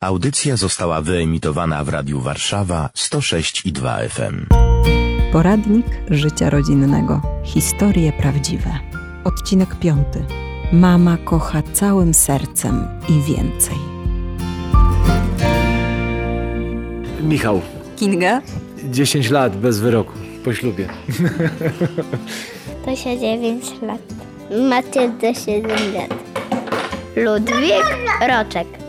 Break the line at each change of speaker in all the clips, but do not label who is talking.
Audycja została wyemitowana w Radiu Warszawa 106 i 2 FM.
Poradnik życia rodzinnego. Historie prawdziwe. Odcinek piąty. Mama kocha całym sercem i więcej.
Michał,
Kinga?
10 lat bez wyroku po ślubie.
Tosia 9 lat. Matylda 7 lat. Ludwik Roczek.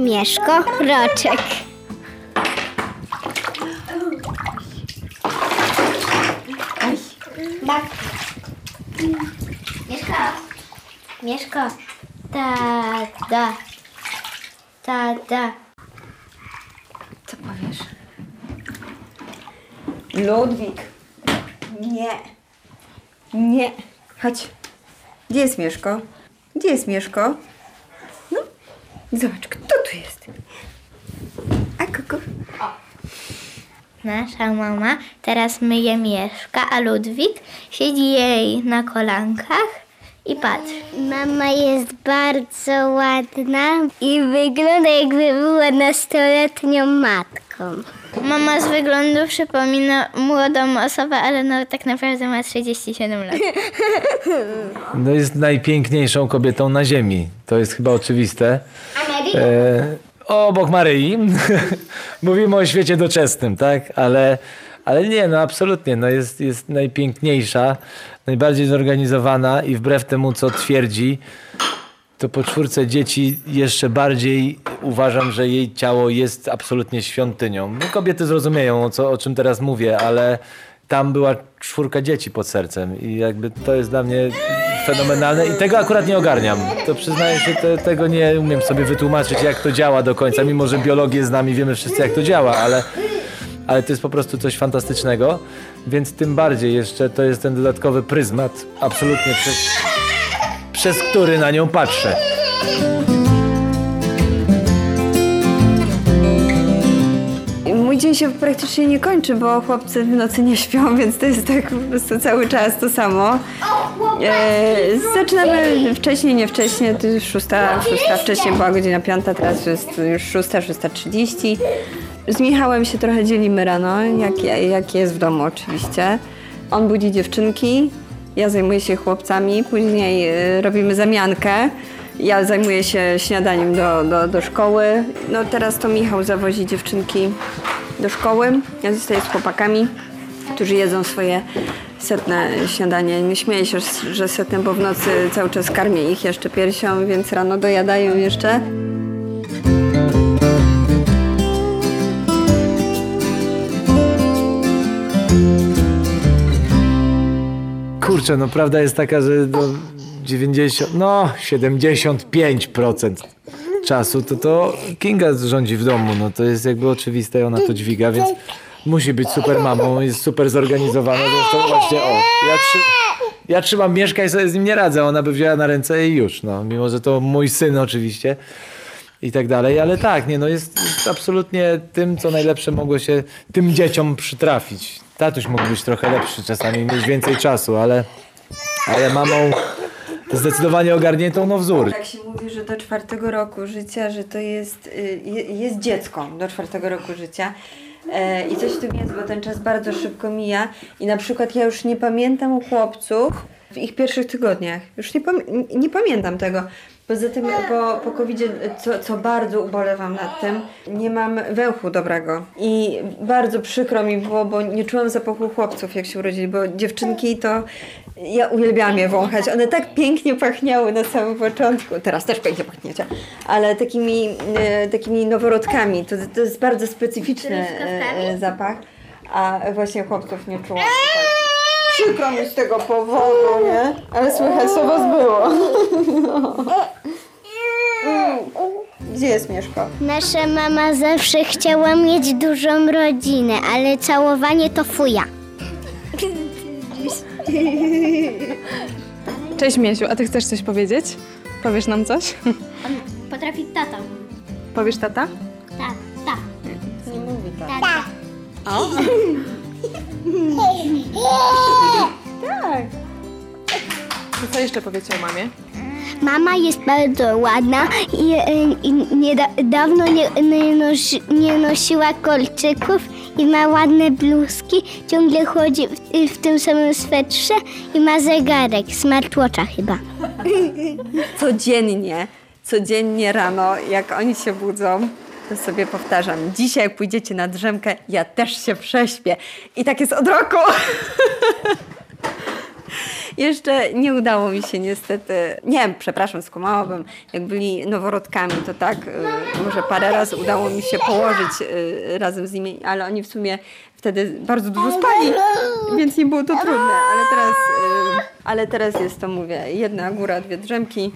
Mieszko Roczek. Mieszko. Mieszko. Tada. Tada.
Co powiesz? Ludwik. Nie. Nie. Chodź. Gdzie jest Mieszko? Gdzie jest Mieszko? No. Zobacz, kto tu jest? A kogo?
Nasza mama teraz myje Mieszka, a Ludwik siedzi jej na kolankach i patrzy. Mama jest bardzo ładna i wygląda jakby była nastoletnią matką. Mama z wyglądu przypomina młodą osobę, ale no tak naprawdę ma 37 lat.
No jest najpiękniejszą kobietą na ziemi. To jest chyba oczywiste. E, obok Maryi. Mówimy o świecie doczesnym, tak? Ale, ale nie, no absolutnie. No jest, jest najpiękniejsza, najbardziej zorganizowana i wbrew temu, co twierdzi, to po czwórce dzieci jeszcze bardziej uważam, że jej ciało jest absolutnie świątynią. No, kobiety zrozumieją, o, co, o czym teraz mówię, ale tam była czwórka dzieci pod sercem i jakby to jest dla mnie fenomenalne i tego akurat nie ogarniam. To przyznaję się, te, tego nie umiem sobie wytłumaczyć, jak to działa do końca, mimo że biologię z nami wiemy wszyscy, jak to działa, ale, ale to jest po prostu coś fantastycznego, więc tym bardziej jeszcze to jest ten dodatkowy pryzmat, absolutnie przez, przez który na nią patrzę.
Mój dzień się praktycznie nie kończy, bo chłopcy w nocy nie śpią, więc to jest tak po prostu cały czas to samo. E, zaczynamy wcześniej, nie wcześniej, to już szósta, szósta, wcześniej była godzina piąta, teraz jest już szósta, szósta trzydzieści. Z Michałem się trochę dzielimy rano, jak, jak jest w domu oczywiście. On budzi dziewczynki, ja zajmuję się chłopcami, później e, robimy zamiankę. Ja zajmuję się śniadaniem do, do, do szkoły. No teraz to Michał zawozi dziewczynki do szkoły. Ja zostaję z chłopakami, którzy jedzą swoje setne śniadanie. Nie śmieję się, że setne, bo w nocy cały czas karmię ich jeszcze piersią, więc rano dojadają jeszcze.
Kurczę, no prawda jest taka, że do 90, no 75% czasu to to Kinga rządzi w domu, no to jest jakby oczywiste, ona to dźwiga, więc musi być super mamą, jest super zorganizowana, zresztą właśnie o, ja, trzy, ja trzymam Mieszka i sobie z nim nie radzę, ona by wzięła na ręce i już, no, mimo że to mój syn oczywiście i tak dalej, ale tak, nie, no jest, jest absolutnie tym, co najlepsze mogło się tym dzieciom przytrafić. Tatuś mógł być trochę lepszy czasami, mieć więcej czasu, ale, ale mamą zdecydowanie ogarniętą no wzór.
Tak się mówi, że do czwartego roku życia, że to jest, y, je- jest dziecko do czwartego roku życia. E, I coś w tym jest, bo ten czas bardzo szybko mija. I na przykład ja już nie pamiętam u chłopców w ich pierwszych tygodniach. Już nie, nie pamiętam tego. Poza tym po, po covid co, co bardzo ubolewam nad tym, nie mam węchu dobrego. I bardzo przykro mi było, bo nie czułam zapachu chłopców, jak się urodzili, bo dziewczynki to ja uwielbiałam je wąchać. One tak pięknie pachniały na samym początku. Teraz też pięknie pachniecie. Ale takimi, e, takimi noworodkami. To, to jest bardzo specyficzny e, e, zapach. A właśnie chłopców nie czułam. Tak. Przykro mi z tego powodu, nie? Ale słychać, co was było. Gdzie jest Mieszko?
Nasza mama zawsze chciała mieć dużą rodzinę, ale całowanie to fuja.
Cześć Miesiu, a ty chcesz coś powiedzieć? Powiesz nam coś?
Potrafi tata.
Powiesz tata?
Tak, tak.
Nie mówi tak.
Tata.
Tak. Co jeszcze powiecie o mamie?
Mama jest bardzo ładna i, i niedawno nie, nie, nosi, nie nosiła kolczyków i ma ładne bluzki. Ciągle chodzi w, w tym samym swetrze i ma zegarek, smartwatcha chyba.
Codziennie, codziennie rano, jak oni się budzą, to sobie powtarzam. Dzisiaj, jak pójdziecie na drzemkę, ja też się prześpię. I tak jest od roku. Jeszcze nie udało mi się niestety, nie przepraszam, skłamałabym, jak byli noworodkami, to tak, y, może parę razy udało mi się położyć y, razem z nimi, ale oni w sumie wtedy bardzo dużo spali, więc nie było to trudne, ale teraz, y, ale teraz jest to, mówię, jedna góra, dwie drzemki,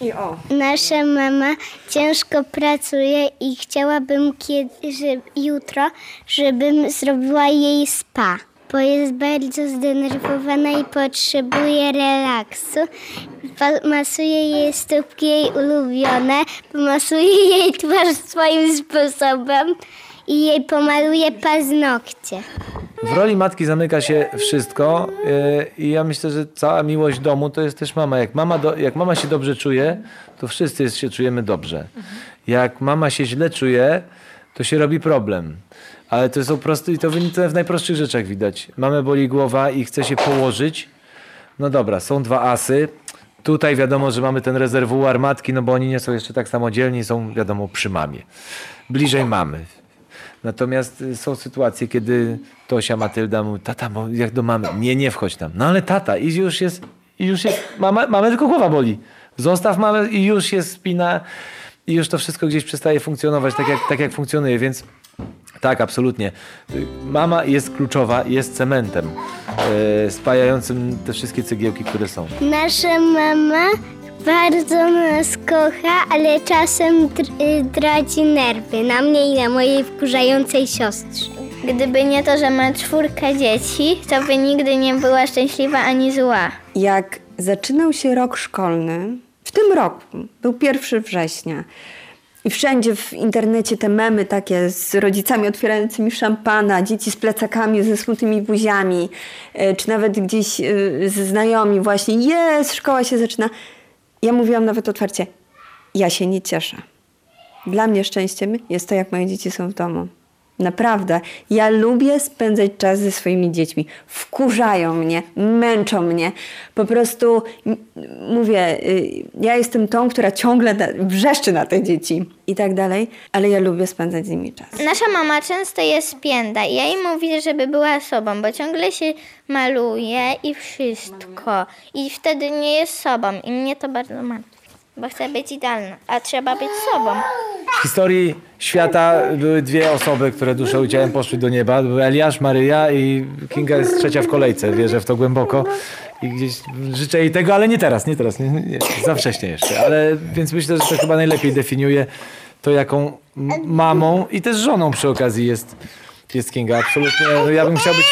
i o.
Nasza mama ciężko pracuje i chciałabym kiedy, jutro, żebym zrobiła jej spa bo jest bardzo zdenerwowana i potrzebuje relaksu. Masuje jej stópki jej ulubione, pomasuje jej twarz swoim sposobem i jej pomaluje paznokcie.
W roli matki zamyka się wszystko yy, i ja myślę, że cała miłość domu to jest też mama. Jak mama, do, jak mama się dobrze czuje, to wszyscy się czujemy dobrze. Jak mama się źle czuje, to się robi problem. Ale to są proste i to w najprostszych rzeczach widać. Mamy boli głowa i chce się położyć. No dobra, są dwa asy. Tutaj wiadomo, że mamy ten rezerwuar matki, no bo oni nie są jeszcze tak samodzielni, są wiadomo przy mamie. Bliżej mamy. Natomiast y, są sytuacje, kiedy Tosia Matylda mówi, tata, jak do mamy, nie, nie wchodź tam. No ale tata, i już jest, i już jest, mama, mamy tylko głowa boli. Zostaw mamę i już jest spina i już to wszystko gdzieś przestaje funkcjonować tak jak, tak jak funkcjonuje, więc tak, absolutnie. Mama jest kluczowa, jest cementem e, spajającym te wszystkie cegiełki, które są.
Nasza mama bardzo nas kocha, ale czasem traci nerwy na mnie i na mojej wkurzającej siostrze. Gdyby nie to, że ma czwórkę dzieci, to by nigdy nie była szczęśliwa ani zła.
Jak zaczynał się rok szkolny, w tym roku, był 1 września, i wszędzie w internecie te memy takie z rodzicami otwierającymi szampana, dzieci z plecakami, ze smutnymi buziami, e, czy nawet gdzieś e, ze znajomi właśnie, jest, szkoła się zaczyna. Ja mówiłam nawet otwarcie, ja się nie cieszę. Dla mnie szczęściem jest to, jak moje dzieci są w domu. Naprawdę. Ja lubię spędzać czas ze swoimi dziećmi. Wkurzają mnie, męczą mnie. Po prostu mówię, y, ja jestem tą, która ciągle wrzeszczy na te dzieci i tak dalej, ale ja lubię spędzać z nimi czas.
Nasza mama często jest spięta i ja jej mówię, żeby była sobą, bo ciągle się maluje i wszystko. I wtedy nie jest sobą i mnie to bardzo martwi bo chcę być idealna, a trzeba być sobą.
W historii świata były dwie osoby, które duszą i ciałem poszły do nieba. Były Eliasz, Maryja i Kinga jest trzecia w kolejce. Wierzę w to głęboko. I gdzieś życzę jej tego, ale nie teraz, nie teraz, nie, nie, za wcześnie jeszcze. Ale więc myślę, że to chyba najlepiej definiuje to, jaką mamą i też żoną przy okazji jest, jest Kinga. Absolutnie. No ja bym chciał być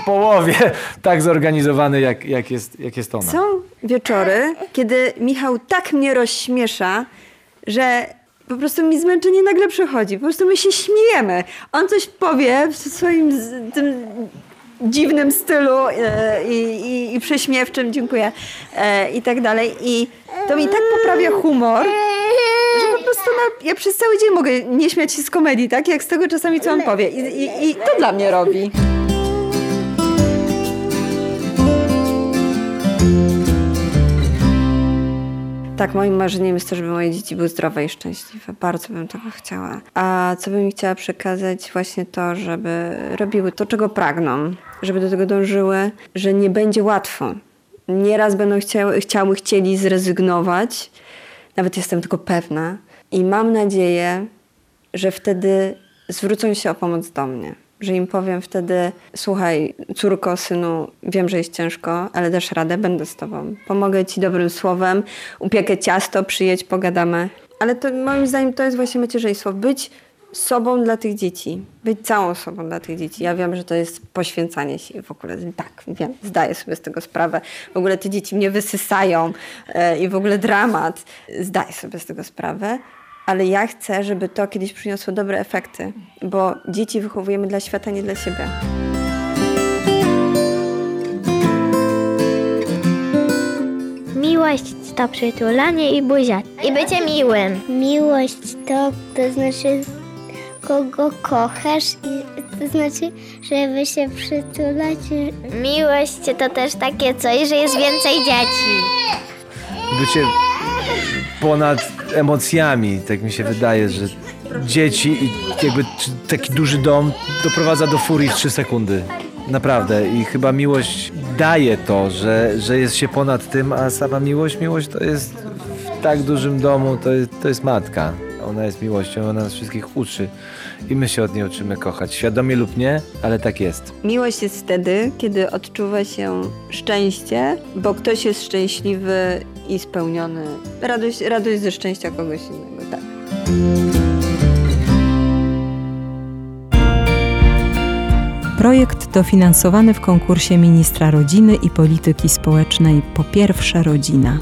w połowie tak zorganizowany, jak, jak, jest, jak jest ona.
Są wieczory, kiedy Michał tak mnie rozśmiesza, że po prostu mi zmęczenie nagle przychodzi. Po prostu my się śmiejemy. On coś powie w swoim tym dziwnym stylu e, i, i, i prześmiewczym, dziękuję, e, i tak dalej. I to mi tak poprawia humor, że po prostu no, ja przez cały dzień mogę nie śmiać się z komedii, tak? Jak z tego czasami, co on powie. I, i, i to dla mnie robi. Tak, moim marzeniem jest to, żeby moje dzieci były zdrowe i szczęśliwe. Bardzo bym tego chciała. A co bym chciała przekazać? Właśnie to, żeby robiły to, czego pragną, żeby do tego dążyły, że nie będzie łatwo. Nieraz będą chciały, chciały, chcieli zrezygnować, nawet jestem tego pewna. I mam nadzieję, że wtedy zwrócą się o pomoc do mnie że im powiem wtedy, słuchaj, córko, synu, wiem, że jest ciężko, ale dasz radę, będę z tobą. Pomogę ci dobrym słowem, upiekę ciasto, przyjedź, pogadamy. Ale to moim zdaniem to jest właśnie macierzyństwo. Być sobą dla tych dzieci. Być całą sobą dla tych dzieci. Ja wiem, że to jest poświęcanie się w ogóle. Tak, wiem, zdaję sobie z tego sprawę. W ogóle te dzieci mnie wysysają e, i w ogóle dramat. Zdaję sobie z tego sprawę ale ja chcę, żeby to kiedyś przyniosło dobre efekty, bo dzieci wychowujemy dla świata, nie dla siebie.
Miłość to przytulanie i buzia. I bycie miłym. Miłość to, to znaczy kogo kochasz i to znaczy, żeby się przytulać. Miłość to też takie coś, że jest więcej dzieci.
Bycie ponad emocjami, tak mi się wydaje, że dzieci i jakby taki duży dom doprowadza do furii w 3 sekundy. Naprawdę. I chyba miłość daje to, że, że jest się ponad tym, a sama miłość, miłość to jest w tak dużym domu, to jest, to jest matka. Ona jest miłością, ona nas wszystkich uczy i my się od niej uczymy kochać. Świadomie lub nie, ale tak jest.
Miłość jest wtedy, kiedy odczuwa się szczęście, bo ktoś jest szczęśliwy i spełniony. Radość, radość ze szczęścia kogoś innego, tak.
Projekt dofinansowany w konkursie ministra rodziny i polityki społecznej Po pierwsze rodzina.